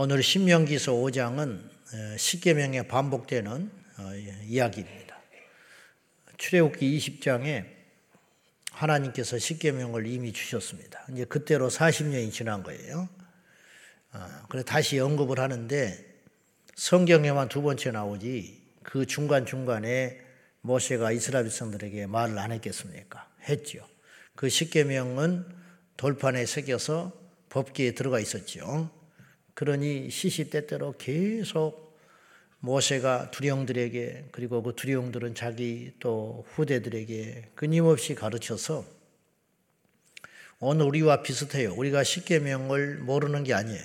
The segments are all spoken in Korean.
오늘 신명기서 5장은 십계명에 반복되는 어, 이야기입니다. 출애굽기 20장에 하나님께서 십계명을 이미 주셨습니다. 이제 그때로 40년이 지난 거예요. 아, 그래 다시 언급을 하는데 성경에만 두 번째 나오지 그 중간 중간에 모세가 이스라엘 백성들에게 말을 안 했겠습니까? 했죠. 그 십계명은 돌판에 새겨서 법기에 들어가 있었죠. 그러니 시시때때로 계속 모세가 두령들에게 그리고 그 두령들은 자기 또 후대들에게 끊임없이 가르쳐서 오늘 우리와 비슷해요. 우리가 십계명을 모르는 게 아니에요.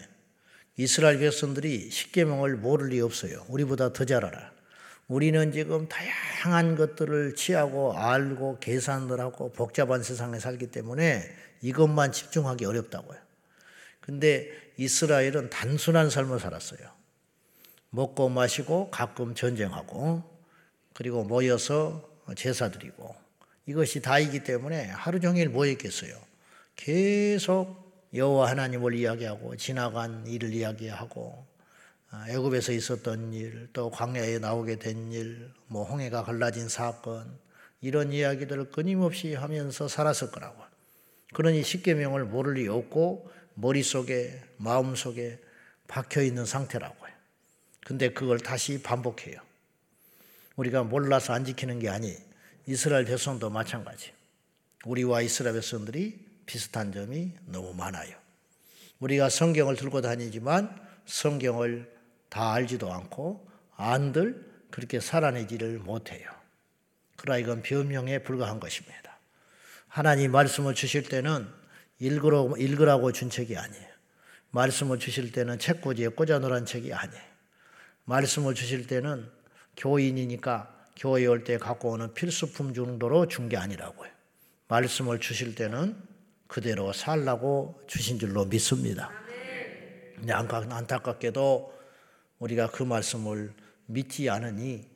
이스라엘 백성들이 십계명을 모를 리 없어요. 우리보다 더 잘 알아. 우리는 지금 다양한 것들을 취하고 알고 계산을 하고 복잡한 세상에 살기 때문에 이것만 집중하기 어렵다고요. 근데 이스라엘은 단순한 삶을 살았어요. 먹고 마시고 가끔 전쟁하고 그리고 모여서 제사 드리고 이것이 다이기 때문에 하루 종일 뭐 했겠어요? 계속 여호와 하나님을 이야기하고 지나간 일을 이야기하고 아, 애굽에서 있었던 일, 또 광야에 나오게 된 일, 뭐 홍해가 갈라진 사건 이런 이야기들을 끊임없이 하면서 살았을 거라고. 그러니 십계명을 모를 리 없고 머릿속에 마음속에 박혀 있는 상태라고요. 근데 그걸 다시 반복해요. 우리가 몰라서 안 지키는 게 아니 이스라엘 백성도 마찬가지. 우리와 이스라엘 백성들이 비슷한 점이 너무 많아요. 우리가 성경을 들고 다니지만 성경을 다 알지도 않고 안들 그렇게 살아내지를 못해요. 그러나 이건 변명에 불과한 것입니다. 하나님 말씀을 주실 때는 읽으라고, 읽으라고 준 책이 아니에요. 말씀을 주실 때는 책꽂이에 꽂아놓은 책이 아니에요. 말씀을 주실 때는 교인이니까 교회 올 때 갖고 오는 필수품 정도로 준 게 아니라고요. 말씀을 주실 때는 그대로 살라고 주신 줄로 믿습니다. 안타깝게도 우리가 그 말씀을 믿지 않으니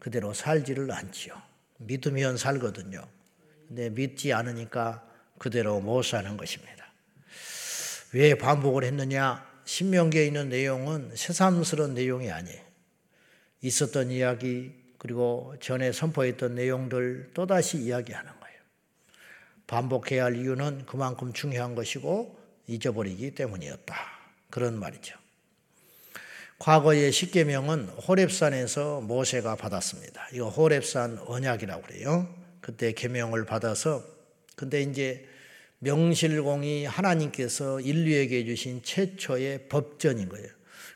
그대로 살지를 않지요. 믿으면 살거든요. 근데 믿지 않으니까 그대로 못 사는 것입니다. 왜 반복을 했느냐? 신명기에 있는 내용은 새삼스러운 내용이 아니에요. 있었던 이야기 그리고 전에 선포했던 내용들 또다시 이야기하는 거예요. 반복해야 할 이유는 그만큼 중요한 것이고 잊어버리기 때문이었다. 그런 말이죠. 과거의 십계명은 호렙산에서 모세가 받았습니다. 이거 호렙산 언약이라고 그래요. 그때 계명을 받아서 근데 이제 명실공히 하나님께서 인류에게 주신 최초의 법전인 거예요.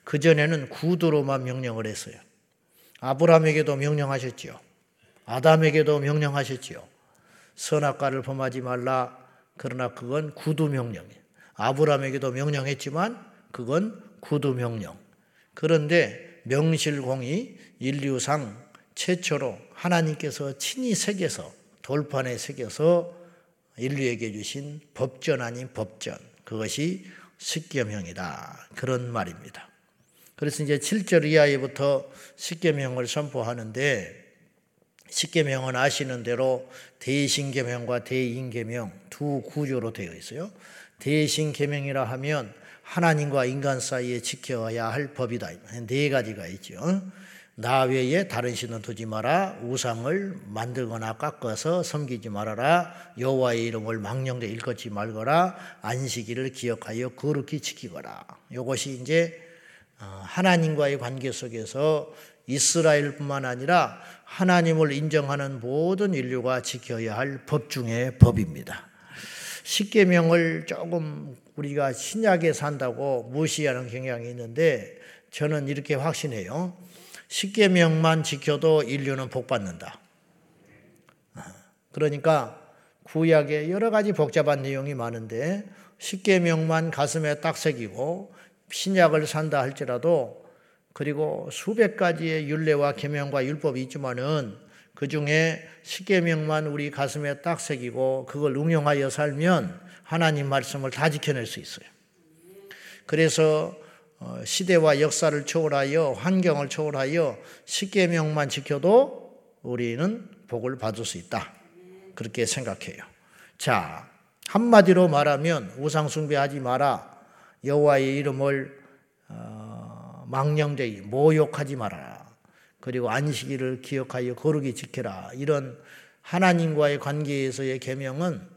그전에는 구두로만 명령을 했어요. 아브라함에게도 명령하셨지요. 아담에게도 명령하셨지요. 선악과를 범하지 말라. 그러나 그건 구두 명령이에요. 아브라함에게도 명령했지만 그건 구두 명령. 그런데 명실공히 인류상 최초로 하나님께서 친히 새겨서 돌판에 새겨서 인류에게 주신 법전 아닌 법전. 그것이 십계명이다. 그런 말입니다. 그래서 이제 7절 이하에부터 십계명을 선포하는데 십계명은 아시는 대로 대신계명과 대인계명 두 구조로 되어 있어요. 대신계명이라 하면 하나님과 인간 사이에 지켜야 할 법이다. 네 가지가 있죠. 나 외에 다른 신을 두지 마라. 우상을 만들거나 깎아서 섬기지 말아라. 여호와의 이름을 망령되 일컫지 말거라. 안식일을 기억하여 거룩히 지키거라. 이것이 이제 어, 하나님과의 관계 속에서 이스라엘뿐만 아니라 하나님을 인정하는 모든 인류가 지켜야 할 법 중의 법입니다. 십계명을 조금 우리가 신약에 산다고 무시하는 경향이 있는데 저는 이렇게 확신해요. 십계명만 지켜도 인류는 복 받는다. 그러니까 구약에 여러 가지 복잡한 내용이 많은데 십계명만 가슴에 딱 새기고 신약을 산다 할지라도 그리고 수백 가지의 율례와 계명과 율법이 있지만은 그 중에 십계명만 우리 가슴에 딱 새기고 그걸 응용하여 살면 하나님 말씀을 다 지켜낼 수 있어요. 그래서 어, 시대와 역사를 초월하여 환경을 초월하여 십계명만 지켜도 우리는 복을 받을 수 있다. 그렇게 생각해요. 자, 한마디로 말하면 우상 숭배하지 마라. 여호와의 이름을 어, 망령되이 모욕하지 말아라. 그리고 안식일을 기억하여 거룩히 지켜라. 이런 하나님과의 관계에서의 계명은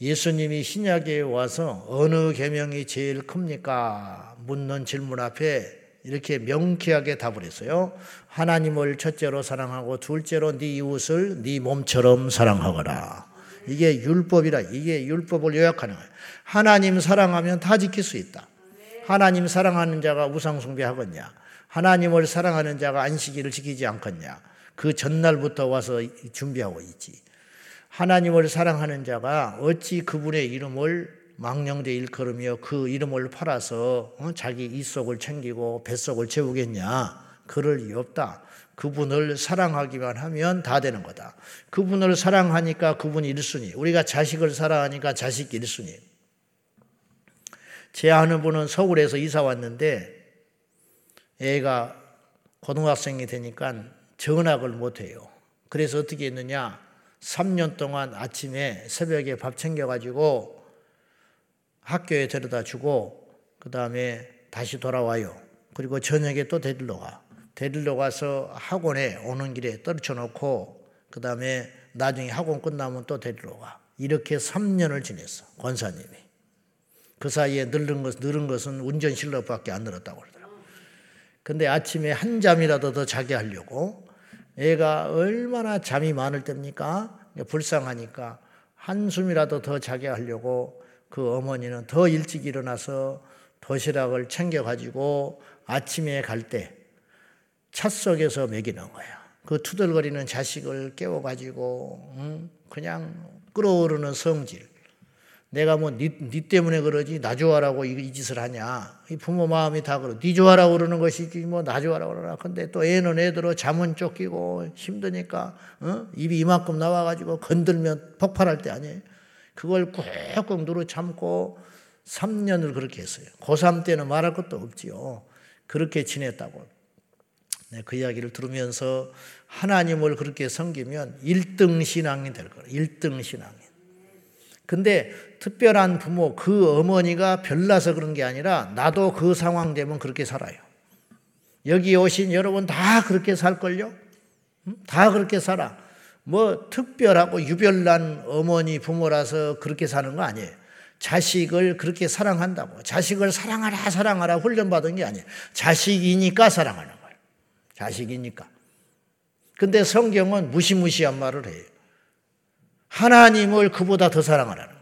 예수님이 신약에 와서 어느 계명이 제일 큽니까? 묻는 질문 앞에 이렇게 명쾌하게 답을 했어요. 하나님을 첫째로 사랑하고 둘째로 네 이웃을 네 몸처럼 사랑하거라. 이게 율법이라 이게 율법을 요약하는 거예요. 하나님 사랑하면 다 지킬 수 있다. 하나님 사랑하는 자가 우상 숭배하겠냐? 하나님을 사랑하는 자가 안식일을 지키지 않겠냐? 그 전날부터 와서 준비하고 있지. 하나님을 사랑하는 자가 어찌 그분의 이름을 망령되 일컬으며 그 이름을 팔아서 어, 자기 이속을 챙기고 뱃속을 채우겠냐? 그럴 리 없다. 그분을 사랑하기만 하면 다 되는 거다. 그분을 사랑하니까 그분이 1순위. 우리가 자식을 사랑하니까 자식 1순위. 제 아는 분은 서울에서 이사 왔는데 애가 고등학생이 되니까 전학을 못 해요. 그래서 어떻게 했느냐? 3년 동안 아침에 새벽에 밥 챙겨가지고 학교에 데려다 주고 그 다음에 다시 돌아와요. 그리고 저녁에 또 데리러 가. 데리러 가서 학원에 오는 길에 떨쳐 놓고 그 다음에 나중에 학원 끝나면 또 데리러 가. 이렇게 3년을 지냈어. 권사님이. 그 사이에 늘은, 것, 늘은 것은 운전 실력밖에 안 늘었다고 그러더라고. 근데 아침에 한 잠이라도 더 자게 하려고 애가 얼마나 잠이 많을 때입니까? 불쌍하니까 한숨이라도 더 자게 하려고 그 어머니는 더 일찍 일어나서 도시락을 챙겨가지고 아침에 갈때차 속에서 먹이는 거야. 그 투덜거리는 자식을 깨워가지고 응? 그냥 끓어오르는 성질. 내가 뭐 니, 니 때문에 그러지 나 좋아라고 이, 이, 짓을 하냐. 이 부모 마음이 다 그러. 니 좋아라고 그러는 것이지 뭐 나 좋아라고 그러나. 근데 또 애는 애대로 잠은 쫓기고 힘드니까 어? 입이 이만큼 나와가지고 건들면 폭발할 때 아니에요. 그걸 꾹꾹 누르 참고 3년을 그렇게 했어요. 고3 때는 말할 것도 없지요. 그렇게 지냈다고. 네, 그 이야기를 들으면서 하나님을 그렇게 섬기면 1등 신앙이 될 거예요. 1등 신앙이. 근데 특별한 부모, 그 어머니가 별나서 그런 게 아니라 나도 그 상황 되면 그렇게 살아요. 여기 오신 여러분 다 그렇게 살걸요? 다 그렇게 살아. 뭐 특별하고 유별난 어머니 부모라서 그렇게 사는 거 아니에요. 자식을 그렇게 사랑한다고. 자식을 사랑하라, 사랑하라 훈련받은 게 아니에요. 자식이니까 사랑하는 거예요. 자식이니까. 근데 성경은 무시무시한 말을 해요. 하나님을 그보다 더 사랑하라는 거예요.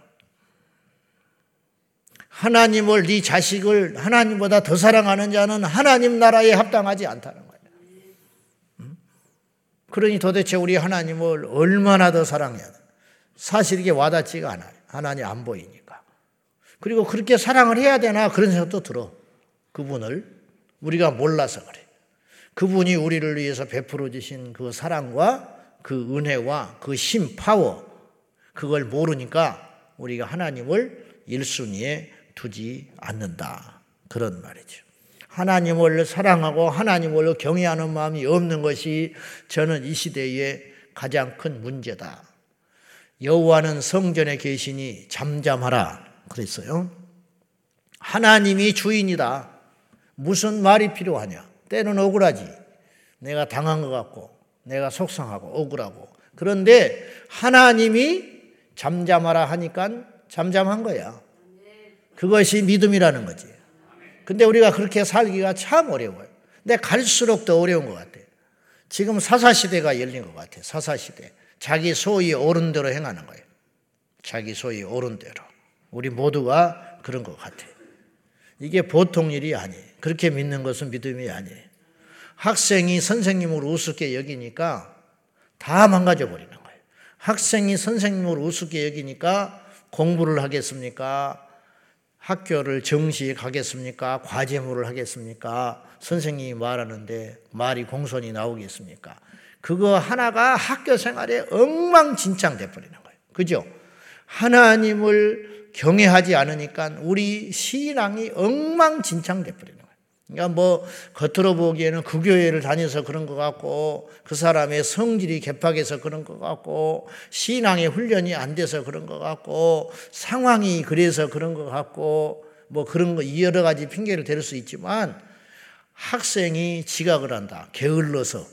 하나님을 네 자식을 하나님보다 더 사랑하는 자는 하나님 나라에 합당하지 않다는 거예요. 그러니 도대체 우리 하나님을 얼마나 더 사랑해야 돼? 사실 이게 와닿지가 않아요. 하나님 안 보이니까. 그리고 그렇게 사랑을 해야 되나 그런 생각도 들어. 그분을 우리가 몰라서 그래. 그분이 우리를 위해서 베풀어 주신 그 사랑과 그 은혜와 그 힘, 파워 그걸 모르니까 우리가 하나님을 1순위에 두지 않는다. 그런 말이죠. 하나님을 사랑하고 하나님을 경외하는 마음이 없는 것이 저는 이 시대의 가장 큰 문제다. 여호와는 성전에 계시니 잠잠하라 그랬어요. 하나님이 주인이다. 무슨 말이 필요하냐? 때는 억울하지. 내가 당한 것 같고, 내가 속상하고 억울하고. 그런데 하나님이 잠잠하라 하니까 잠잠한 거야. 그것이 믿음이라는 거지. 근데 우리가 그렇게 살기가 참 어려워요. 근데 갈수록 더 어려운 것 같아요. 지금 사사시대가 열린 것 같아요. 사사시대. 자기 소위 옳은 대로 행하는 거예요. 자기 소위 옳은 대로. 우리 모두가 그런 것 같아요. 이게 보통 일이 아니에요. 그렇게 믿는 것은 믿음이 아니에요. 학생이 선생님을 우습게 여기니까 다 망가져 버리는 거예요. 학생이 선생님을 우습게 여기니까 공부를 하겠습니까? 학교를 정시에 가겠습니까? 과제물을 하겠습니까? 선생님이 말하는데 말이 공손히 나오겠습니까? 그거 하나가 학교 생활에 엉망진창 돼버리는 거예요. 그죠? 하나님을 경외하지 않으니까 우리 신앙이 엉망진창 돼버리는 그러니까 뭐 겉으로 보기에는 그 교회를 다녀서 그런 것 같고 그 사람의 성질이 개팍해서 그런 것 같고 신앙의 훈련이 안 돼서 그런 것 같고 상황이 그래서 그런 것 같고 뭐 그런 거 여러 가지 핑계를 댈 수 있지만 학생이 지각을 한다. 게을러서.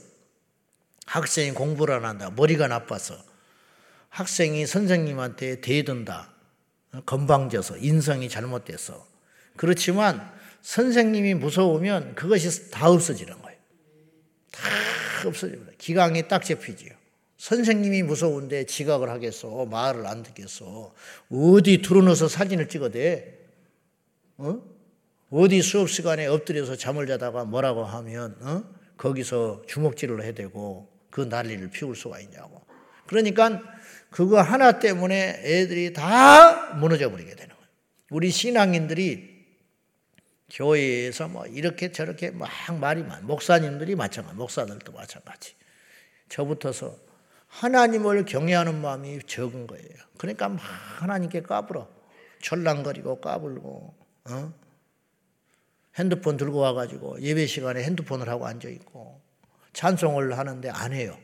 학생이 공부를 안 한다. 머리가 나빠서. 학생이 선생님한테 대든다. 건방져서. 인성이 잘못돼서. 그렇지만 선생님이 무서우면 그것이 다 없어지는 거예요. 다 없어집니다. 기강이 딱 잡히지요. 선생님이 무서운데 지각을 하겠어. 말을 안 듣겠어. 어디 들어넣어서 사진을 찍어대. 어? 어디 수업 시간에 엎드려서 잠을 자다가 뭐라고 하면 어? 거기서 주먹질을 해대고 그 난리를 피울 수가 있냐고. 그러니까 그거 하나 때문에 애들이 다 무너져 버리게 되는 거예요. 우리 신앙인들이 교회에서 뭐 이렇게 저렇게 막 말이 많, 목사님들이 마찬가지, 목사들도 마찬가지. 저부터서 하나님을 경외하는 마음이 적은 거예요. 그러니까 막 하나님께 까불어. 철랑거리고 까불고, 어? 핸드폰 들고 와가지고 예배 시간에 핸드폰을 하고 앉아있고, 찬송을 하는데 안 해요.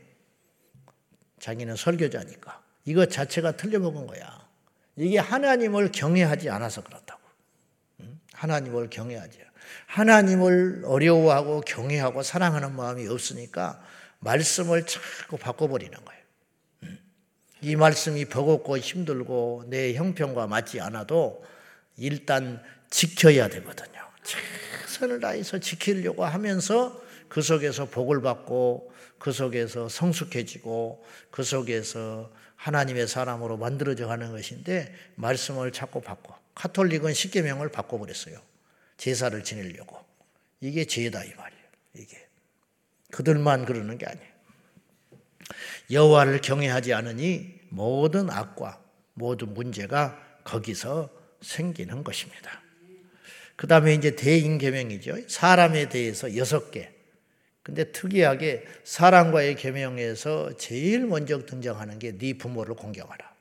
자기는 설교자니까. 이것 자체가 틀려먹은 거야. 이게 하나님을 경외하지 않아서 그렇다고. 하나님을 경외하지. 하나님을 어려워하고 경외하고 사랑하는 마음이 없으니까 말씀을 자꾸 바꿔버리는 거예요. 이 말씀이 버겁고 힘들고 내 형편과 맞지 않아도 일단 지켜야 되거든요. 최선을 다해서 지키려고 하면서 그 속에서 복을 받고 그 속에서 성숙해지고 그 속에서 하나님의 사람으로 만들어져 가는 것인데 말씀을 자꾸 바꿔. 카톨릭은 십계명을 바꿔버렸어요. 제사를 지내려고. 이게 죄다 이 말이에요. 이게 그들만 그러는 게 아니에요. 여호와를 경외하지 않으니 모든 악과 모든 문제가 거기서 생기는 것입니다. 그 다음에 이제 대인계명이죠. 사람에 대해서 여섯 개. 근데 특이하게 사람과의 계명에서 제일 먼저 등장하는 게 네 부모를 공경하라.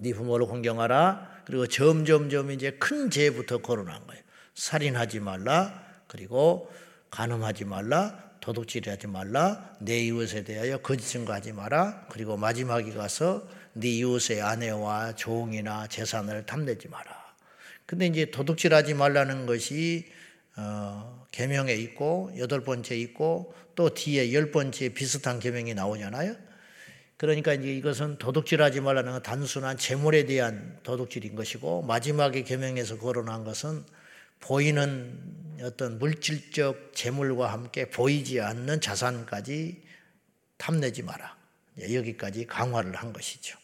네 부모를 공경하라. 그리고 점점점 이제 큰 죄부터 거론한 거예요. 살인하지 말라. 그리고 간음하지 말라. 도둑질하지 말라. 내 이웃에 대하여 거짓 증거하지 마라. 그리고 마지막에 가서 네 이웃의 아내와 종이나 재산을 탐내지 마라. 근데 이제 도둑질하지 말라는 것이 어, 계명에 있고 여덟 번째 있고 또 뒤에 열 번째 비슷한 계명이 나오잖아요. 그러니까 이제 이것은 도둑질하지 말라는 건 단순한 재물에 대한 도둑질인 것이고 마지막에 계명에서 거론한 것은 보이는 어떤 물질적 재물과 함께 보이지 않는 자산까지 탐내지 마라. 여기까지 강화를 한 것이죠.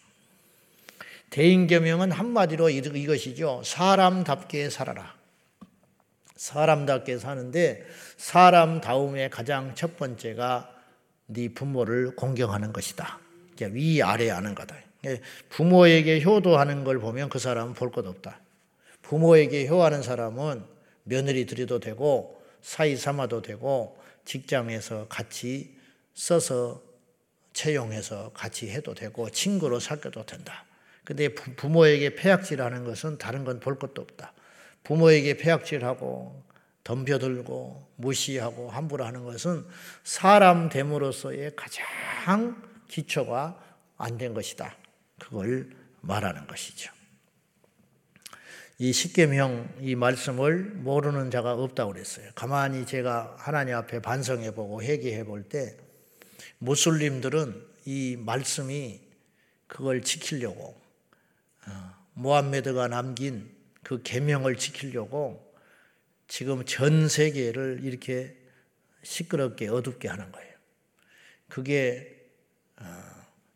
대인계명은 한마디로 이것이죠. 사람답게 살아라. 사람답게 사는데 사람다움의 가장 첫 번째가 네 부모를 공경하는 것이다. 위 아래 하는 거다. 부모에게 효도하는 걸 보면 그 사람은 볼 것 없다. 부모에게 효하는 사람은 며느리 들여도 되고 사이 삼아도 되고 직장에서 같이 써서 채용해서 같이 해도 되고 친구로 사귀어도 된다. 근데 부모에게 폐악질하는 것은 다른 건 볼 것도 없다. 부모에게 폐악질하고 덤벼들고 무시하고 함부로 하는 것은 사람 됨으로써의 가장 기초가 안 된 것이다. 그걸 말하는 것이죠. 이 십계명 이 말씀을 모르는 자가 없다고 그랬어요. 가만히 제가 하나님 앞에 반성해 보고 회개해 볼 때 무슬림들은 이 말씀이 그걸 지키려고 어, 모함메드가 남긴 그 계명을 지키려고 지금 전 세계를 이렇게 시끄럽게 어둡게 하는 거예요. 그게 어,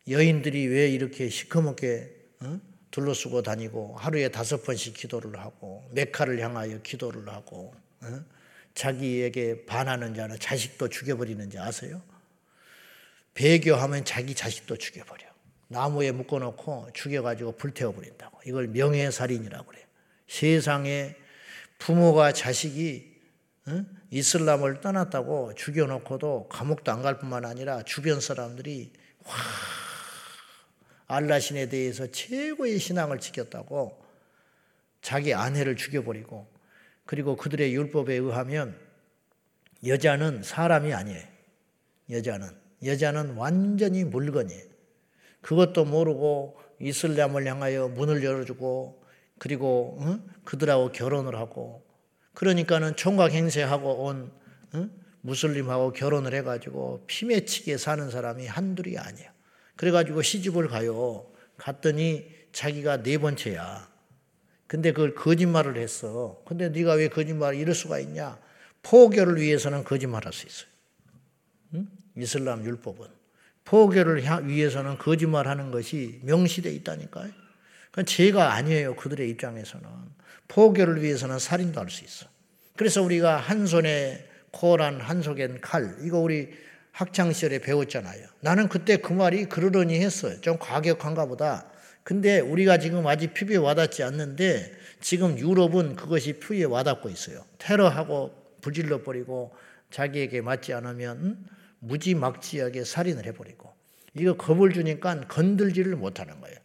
여인들이 왜 이렇게 시커멓게 어? 둘러쓰고 다니고 하루에 다섯 번씩 기도를 하고 메카를 향하여 기도를 하고 어? 자기에게 반하는 자는 자식도 죽여버리는지 아세요? 배교하면 자기 자식도 죽여버려. 나무에 묶어놓고 죽여가지고 불태워버린다고. 이걸 명예살인이라고 그래요. 세상에 부모가 자식이 어? 이슬람을 떠났다고 죽여놓고도 감옥도 안 갈 뿐만 아니라 주변 사람들이 와 알라신에 대해서 최고의 신앙을 지켰다고 자기 아내를 죽여버리고 그리고 그들의 율법에 의하면 여자는 사람이 아니에요. 여자는. 여자는 완전히 물건이에요. 그것도 모르고 이슬람을 향하여 문을 열어주고 그리고 응? 그들하고 결혼을 하고 그러니까는 총각 행세하고 온 응? 무슬림하고 결혼을 해가지고 피맺히게 사는 사람이 한둘이 아니야. 그래가지고 시집을 가요. 갔더니 자기가 네 번째야. 근데 그걸 거짓말을 했어. 근데 네가 왜 거짓말을 이럴 수가 있냐? 포교를 위해서는 거짓말할 수 있어요. 응? 이슬람 율법은 포교를 위해서는 거짓말하는 것이 명시돼 있다니까요. 그건 죄가 아니에요. 그들의 입장에서는 포교를 위해서는 살인도 할 수 있어. 그래서 우리가 한 손에 코란 한 속엔 칼 이거 우리 학창 시절에 배웠잖아요. 나는 그때 그 말이 그러려니 했어요. 좀 과격한가 보다. 근데 우리가 지금 아직 피부에 와닿지 않는데 지금 유럽은 그것이 피부에 와닿고 있어요. 테러하고 불질러 버리고 자기에게 맞지 않으면 무지막지하게 살인을 해버리고 이거 겁을 주니까 건들지를 못하는 거예요.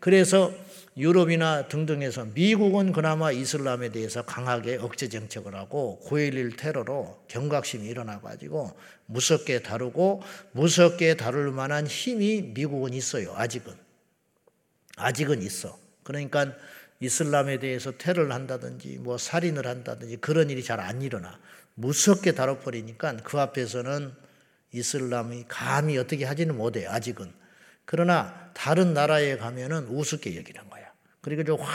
그래서 유럽이나 등등에서 미국은 그나마 이슬람에 대해서 강하게 억제 정책을 하고 9.11 테러로 경각심이 일어나 가지고 무섭게 다루고 무섭게 다룰 만한 힘이 미국은 있어요. 아직은. 아직은 있어. 그러니까 이슬람에 대해서 테러를 한다든지 뭐 살인을 한다든지 그런 일이 잘 안 일어나. 무섭게 다뤄버리니까 그 앞에서는 이슬람이 감히 어떻게 하지는 못해 아직은. 그러나 다른 나라에 가면은 우습게 여기는. 그리고 좀 확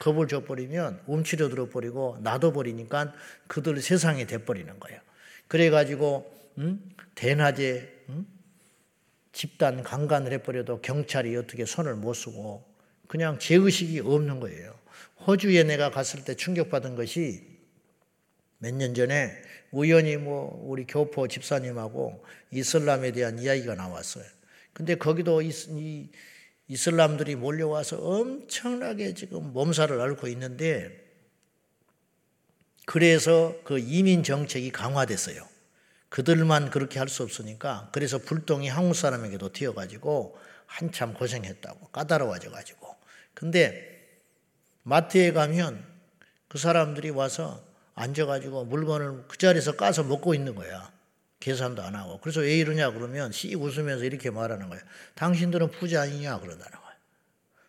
겁을 줘버리면 움츠려 들어버리고 놔둬버리니까 그들 세상에 돼버리는 거야. 그래가지고 음? 대낮에 음? 집단 강간을 해버려도 경찰이 어떻게 손을 못 쓰고 그냥 죄의식이 없는 거예요. 호주에 내가 갔을 때 충격받은 것이 몇 년 전에 우연히 뭐 우리 교포 집사님하고 이슬람에 대한 이야기가 나왔어요. 근데 거기도 이, 이 슬람들이 몰려와서 엄청나게 지금 몸살을 앓고 있는데 그래서 그 이민 정책이 강화됐어요. 그들만 그렇게 할 수 없으니까 그래서 불똥이 한국 사람에게도 튀어가지고 한참 고생했다고 까다로워져가지고 근데 마트에 가면 그 사람들이 와서 앉아가지고 물건을 그 자리에서 까서 먹고 있는 거야. 계산도 안 하고. 그래서 왜 이러냐 그러면 씩 웃으면서 이렇게 말하는 거예요. 당신들은 부자 아니냐 그러다는 거예요.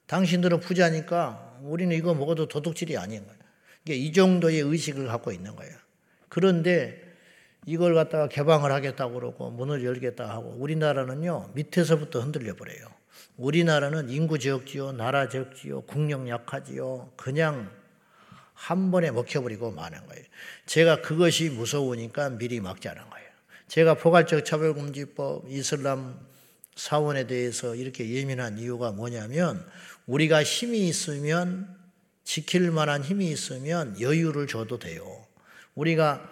당신들은 부자니까 우리는 이거 먹어도 도둑질이 아닌 거예요. 이 정도의 의식을 갖고 있는 거예요. 그런데 이걸 갖다가 개방을 하겠다고 그러고 문을 열겠다 하고 우리나라는요 밑에서부터 흔들려 버려요. 우리나라는 인구 적지요, 나라 적지요, 국력 약하지요. 그냥 한 번에 먹혀버리고 마는 거예요. 제가 그것이 무서우니까 미리 막자는 거예요. 제가 포괄적 차별금지법, 이슬람 사원에 대해서 이렇게 예민한 이유가 뭐냐면 우리가 힘이 있으면 지킬 만한 힘이 있으면 여유를 줘도 돼요. 우리가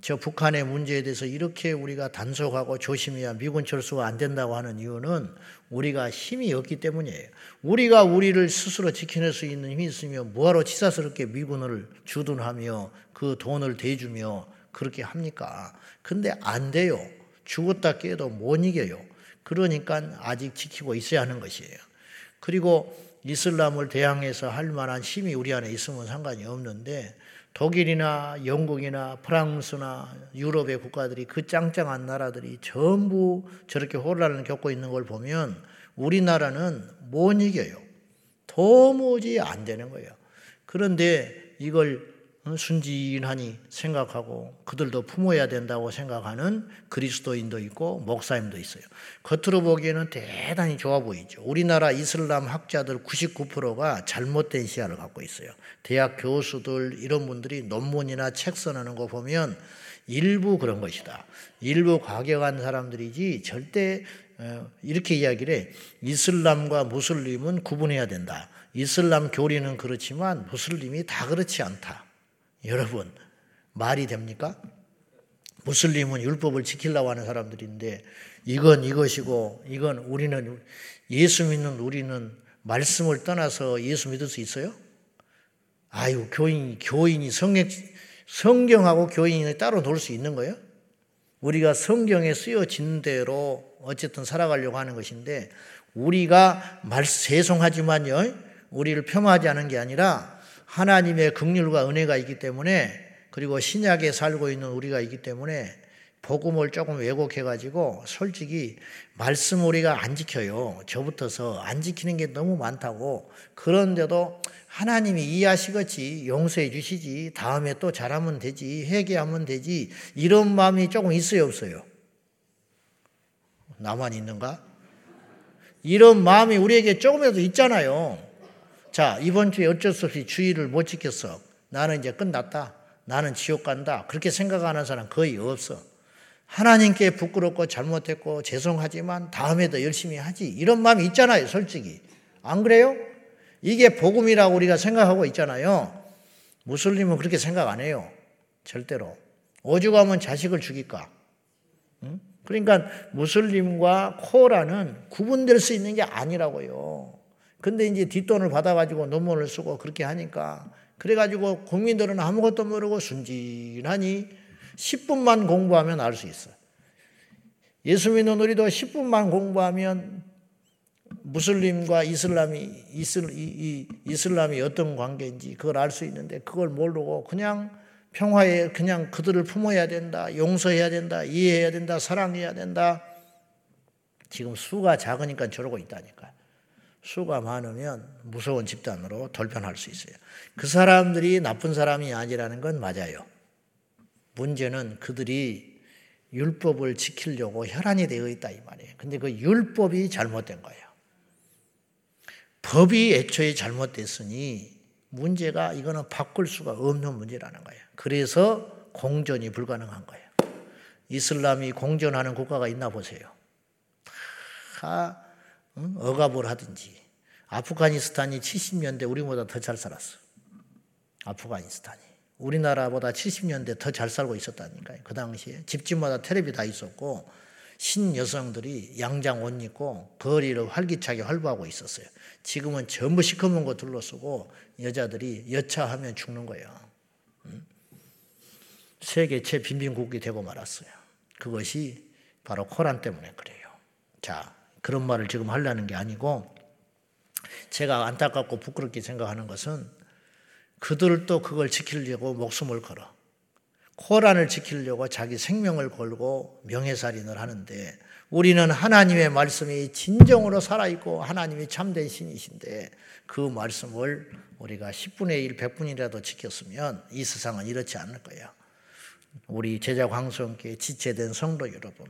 저 북한의 문제에 대해서 이렇게 우리가 단속하고 조심해야 미군 철수가 안 된다고 하는 이유는 우리가 힘이 없기 때문이에요. 우리가 우리를 스스로 지켜낼 수 있는 힘이 있으면 뭐하러 치사스럽게 미군을 주둔하며 그 돈을 대주며 그렇게 합니까? 근데 안 돼요. 죽었다 깨도 못 이겨요. 그러니까 아직 지키고 있어야 하는 것이에요. 그리고 이슬람을 대항해서 할 만한 힘이 우리 안에 있으면 상관이 없는데 독일이나 영국이나 프랑스나 유럽의 국가들이 그 짱짱한 나라들이 전부 저렇게 혼란을 겪고 있는 걸 보면 우리나라는 못 이겨요. 도무지 안 되는 거예요. 그런데 이걸 순진하니 생각하고 그들도 품어야 된다고 생각하는 그리스도인도 있고 목사님도 있어요. 겉으로 보기에는 대단히 좋아 보이죠. 우리나라 이슬람 학자들 99%가 잘못된 시야를 갖고 있어요. 대학 교수들 이런 분들이 논문이나 책 써내는 거 보면 일부 그런 것이다. 일부 과격한 사람들이지 절대 어, 이렇게 이야기를 해. 이슬람과 무슬림은 구분해야 된다. 이슬람 교리는 그렇지만 무슬림이 다 그렇지 않다. 여러분, 말이 됩니까? 무슬림은 율법을 지키려고 하는 사람들인데 이건 이것이고 이건 우리는 예수 믿는 우리는 말씀을 떠나서 예수 믿을 수 있어요? 아유, 교인, 교인이 성경, 성경하고 교인이 따로 놀 수 있는 거예요? 우리가 성경에 쓰여진 대로 어쨌든 살아가려고 하는 것인데 우리가 말, 세송하지만요, 우리를 폄하하지 않은 게 아니라 하나님의 극률과 은혜가 있기 때문에 그리고 신약에 살고 있는 우리가 있기 때문에 복음을 조금 왜곡해가지고 솔직히 말씀 우리가 안 지켜요. 저부터서 안 지키는 게 너무 많다고. 그런데도 하나님이 이해하시겠지. 용서해 주시지. 다음에 또 잘하면 되지. 회개하면 되지. 이런 마음이 조금 있어요, 없어요? 나만 있는가? 이런 마음이 우리에게 조금이라도 있잖아요. 자, 이번 주에 어쩔 수 없이 주의를 못 지켰어. 나는 이제 끝났다. 나는 지옥 간다. 그렇게 생각하는 사람 거의 없어. 하나님께 부끄럽고 잘못했고 죄송하지만 다음에도 열심히 하지. 이런 마음이 있잖아요, 솔직히. 안 그래요? 이게 복음이라고 우리가 생각하고 있잖아요. 무슬림은 그렇게 생각 안 해요. 절대로. 오죽하면 자식을 죽일까? 응? 그러니까 무슬림과 코라는 구분될 수 있는 게 아니라고요. 근데 이제 뒷돈을 받아가지고 논문을 쓰고 그렇게 하니까 그래가지고 국민들은 아무것도 모르고 순진하니 10분만 공부하면 알 수 있어. 예수 믿는 우리도 10분만 공부하면 무슬림과 이슬람이 이슬, 이, 이, 이슬람이 어떤 관계인지 그걸 알 수 있는데 그걸 모르고 그냥 평화에 그냥 그들을 품어야 된다. 용서해야 된다. 이해해야 된다. 사랑해야 된다. 지금 수가 작으니까 저러고 있다니까. 수가 많으면 무서운 집단으로 돌변할 수 있어요. 그 사람들이 나쁜 사람이 아니라는 건 맞아요. 문제는 그들이 율법을 지키려고 혈안이 되어 있다 이 말이에요. 근데 그 율법이 잘못된 거예요. 법이 애초에 잘못됐으니 문제가 이거는 바꿀 수가 없는 문제라는 거예요. 그래서 공존이 불가능한 거예요. 이슬람이 공존하는 국가가 있나 보세요. 다 억압을 하든지. 아프가니스탄이 70년대 우리보다 더 잘 살았어. 아프가니스탄이. 우리나라보다 70년대 더 잘 살고 있었다니까요. 그 당시에 집집마다 텔레비 다 있었고 신 여성들이 양장 옷 입고 거리를 활기차게 활보하고 있었어요. 지금은 전부 시커먼 거 둘러쓰고 여자들이 여차하면 죽는 거예요. 세계 최빈빈국이 되고 말았어요. 그것이 바로 코란 때문에 그래요. 자, 그런 말을 지금 하려는 게 아니고 제가 안타깝고 부끄럽게 생각하는 것은 그들도 그걸 지키려고 목숨을 걸어. 코란을 지키려고 자기 생명을 걸고 명예살인을 하는데 우리는 하나님의 말씀이 진정으로 살아있고 하나님이 참된 신이신데 그 말씀을 우리가 10분의 1, 100분이라도 지켰으면 이 세상은 이렇지 않을 거야. 우리 제자 광성께 지체된 성도 여러분,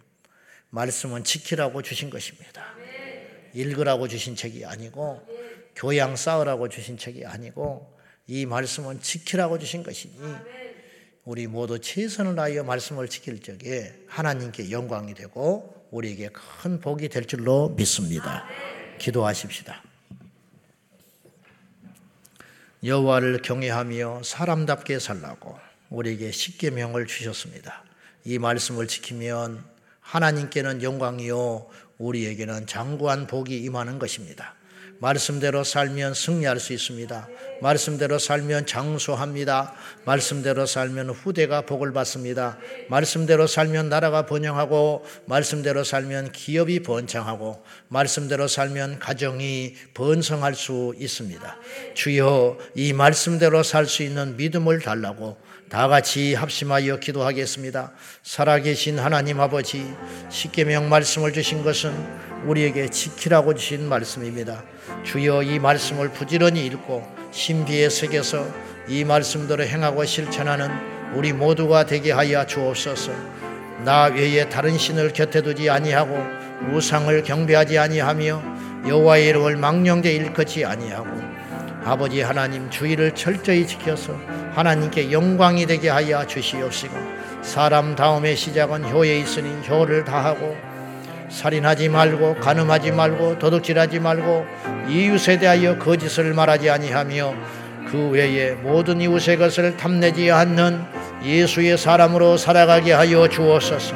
말씀은 지키라고 주신 것입니다. 읽으라고 주신 책이 아니고 교양 쌓으라고 주신 책이 아니고 이 말씀은 지키라고 주신 것이니 우리 모두 최선을 다하여 말씀을 지킬 적에 하나님께 영광이 되고 우리에게 큰 복이 될 줄로 믿습니다. 기도하십시다. 여호와를 경외하며 사람답게 살라고 우리에게 십계명을 주셨습니다. 이 말씀을 지키면 하나님께는 영광이요 우리에게는 장구한 복이 임하는 것입니다. 말씀대로 살면 승리할 수 있습니다. 말씀대로 살면 장수합니다. 말씀대로 살면 후대가 복을 받습니다. 말씀대로 살면 나라가 번영하고, 말씀대로 살면 기업이 번창하고, 말씀대로 살면 가정이 번성할 수 있습니다. 주여, 이 말씀대로 살 수 있는 믿음을 달라고 다 같이 합심하여 기도하겠습니다. 살아계신 하나님 아버지, 십계명 말씀을 주신 것은 우리에게 지키라고 주신 말씀입니다. 주여 이 말씀을 부지런히 읽고 신비에 새겨서 이 말씀대로 행하고 실천하는 우리 모두가 되게 하여 주옵소서. 나 외에 다른 신을 곁에 두지 아니하고 우상을 경배하지 아니하며 여호와의 이름을 망령되 일컫지 아니하고 아버지 하나님 주의를 철저히 지켜서 하나님께 영광이 되게 하여 주시옵시고 사람 다음의 시작은 효에 있으니 효를 다하고 살인하지 말고 간음하지 말고 도둑질하지 말고 이웃에 대하여 거짓을 말하지 아니하며 그 외에 모든 이웃의 것을 탐내지 않는 예수의 사람으로 살아가게 하여 주옵소서.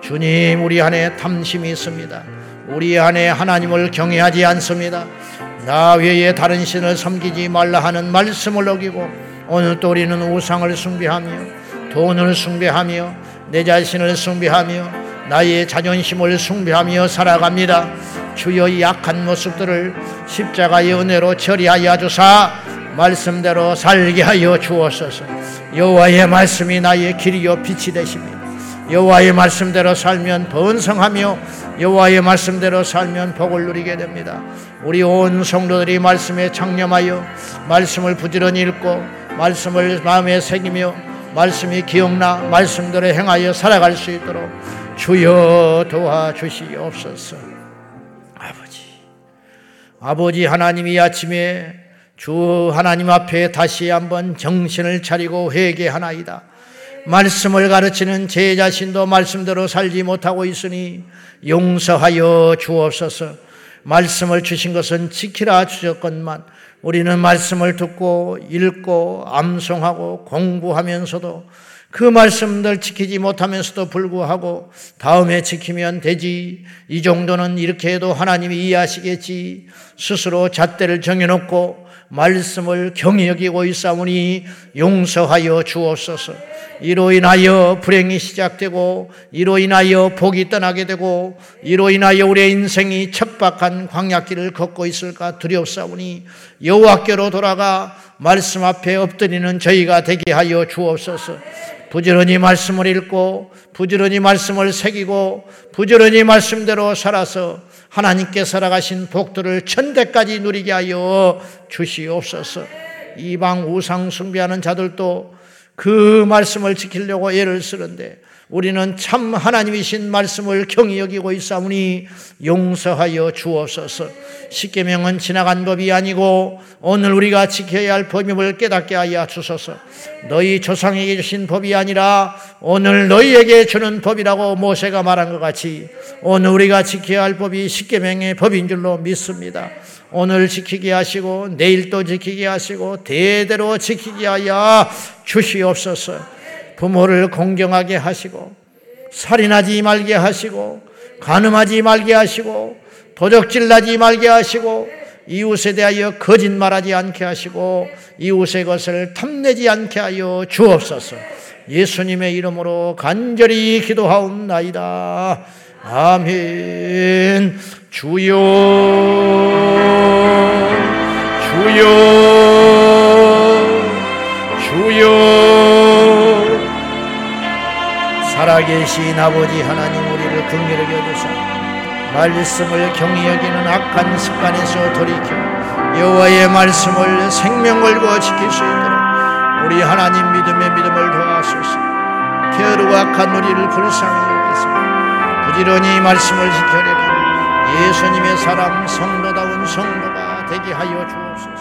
주님 우리 안에 탐심이 있습니다. 우리 안에 하나님을 경외하지 않습니다. 나 외에 다른 신을 섬기지 말라 하는 말씀을 어기고 오늘 또 우리는 우상을 숭배하며 돈을 숭배하며 내 자신을 숭배하며 나의 자존심을 숭배하며 살아갑니다. 주여 약한 모습들을 십자가의 은혜로 처리하여 주사 말씀대로 살게 하여 주옵소서. 여호와의 말씀이 나의 길이요 빛이 되십니다. 여호와의 말씀대로 살면 번성하며 여호와의 말씀대로 살면 복을 누리게 됩니다. 우리 온 성도들이 말씀에 창념하여 말씀을 부지런히 읽고 말씀을 마음에 새기며 말씀이 기억나 말씀대로 행하여 살아갈 수 있도록 주여 도와 주시옵소서. 아버지, 아버지 하나님이 아침에 주 하나님 앞에 다시 한번 정신을 차리고 회개하나이다. 말씀을 가르치는 제 자신도 말씀대로 살지 못하고 있으니 용서하여 주옵소서. 말씀을 주신 것은 지키라 주셨건만 우리는 말씀을 듣고 읽고 암송하고 공부하면서도 그 말씀들 지키지 못하면서도 불구하고 다음에 지키면 되지. 이 정도는 이렇게 해도 하나님이 이해하시겠지. 스스로 잣대를 정해놓고 말씀을 경히 여기고 있사오니 용서하여 주옵소서. 이로 인하여 불행이 시작되고 이로 인하여 복이 떠나게 되고 이로 인하여 우리의 인생이 척박한 광약길을 걷고 있을까 두렵사오니 여호와께로 돌아가 말씀 앞에 엎드리는 저희가 되게 하여 주옵소서. 부지런히 말씀을 읽고 부지런히 말씀을 새기고 부지런히 말씀대로 살아서 하나님께 살아가신 복들을 천대까지 누리게 하여 주시옵소서. 이방 우상 숭배하는 자들도 그 말씀을 지키려고 애를 쓰는데 우리는 참 하나님이신 말씀을 경히 여기고 있사오니 용서하여 주옵소서. 십계명은 지나간 법이 아니고 오늘 우리가 지켜야 할 법임을 깨닫게 하여 주소서. 너희 조상에게 주신 법이 아니라 오늘 너희에게 주는 법이라고 모세가 말한 것 같이 오늘 우리가 지켜야 할 법이 십계명의 법인 줄로 믿습니다. 오늘 지키게 하시고 내일 또 지키게 하시고 대대로 지키게 하여 주시옵소서. 부모를 공경하게 하시고 살인하지 말게 하시고 간음하지 말게 하시고 도적질 나지 말게 하시고 이웃에 대하여 거짓말하지 않게 하시고 이웃의 것을 탐내지 않게 하여 주옵소서. 예수님의 이름으로 간절히 기도하옵나이다. 아멘. 주여, 주여, 주여. 살아계신 아버지 하나님 우리를 긍휼하게 여기사 말씀을 경히 여기는 악한 습관에서 돌이켜 여호와의 말씀을 생명 걸고 지킬 수 있도록 우리 하나님 믿음의 믿음을 도하소서. 게으르고 악한 우리를 불쌍히 여기서. 부지런히 말씀을 지켜내는 예수님의 사람 성도다운 성도가 되게 하여 주옵소서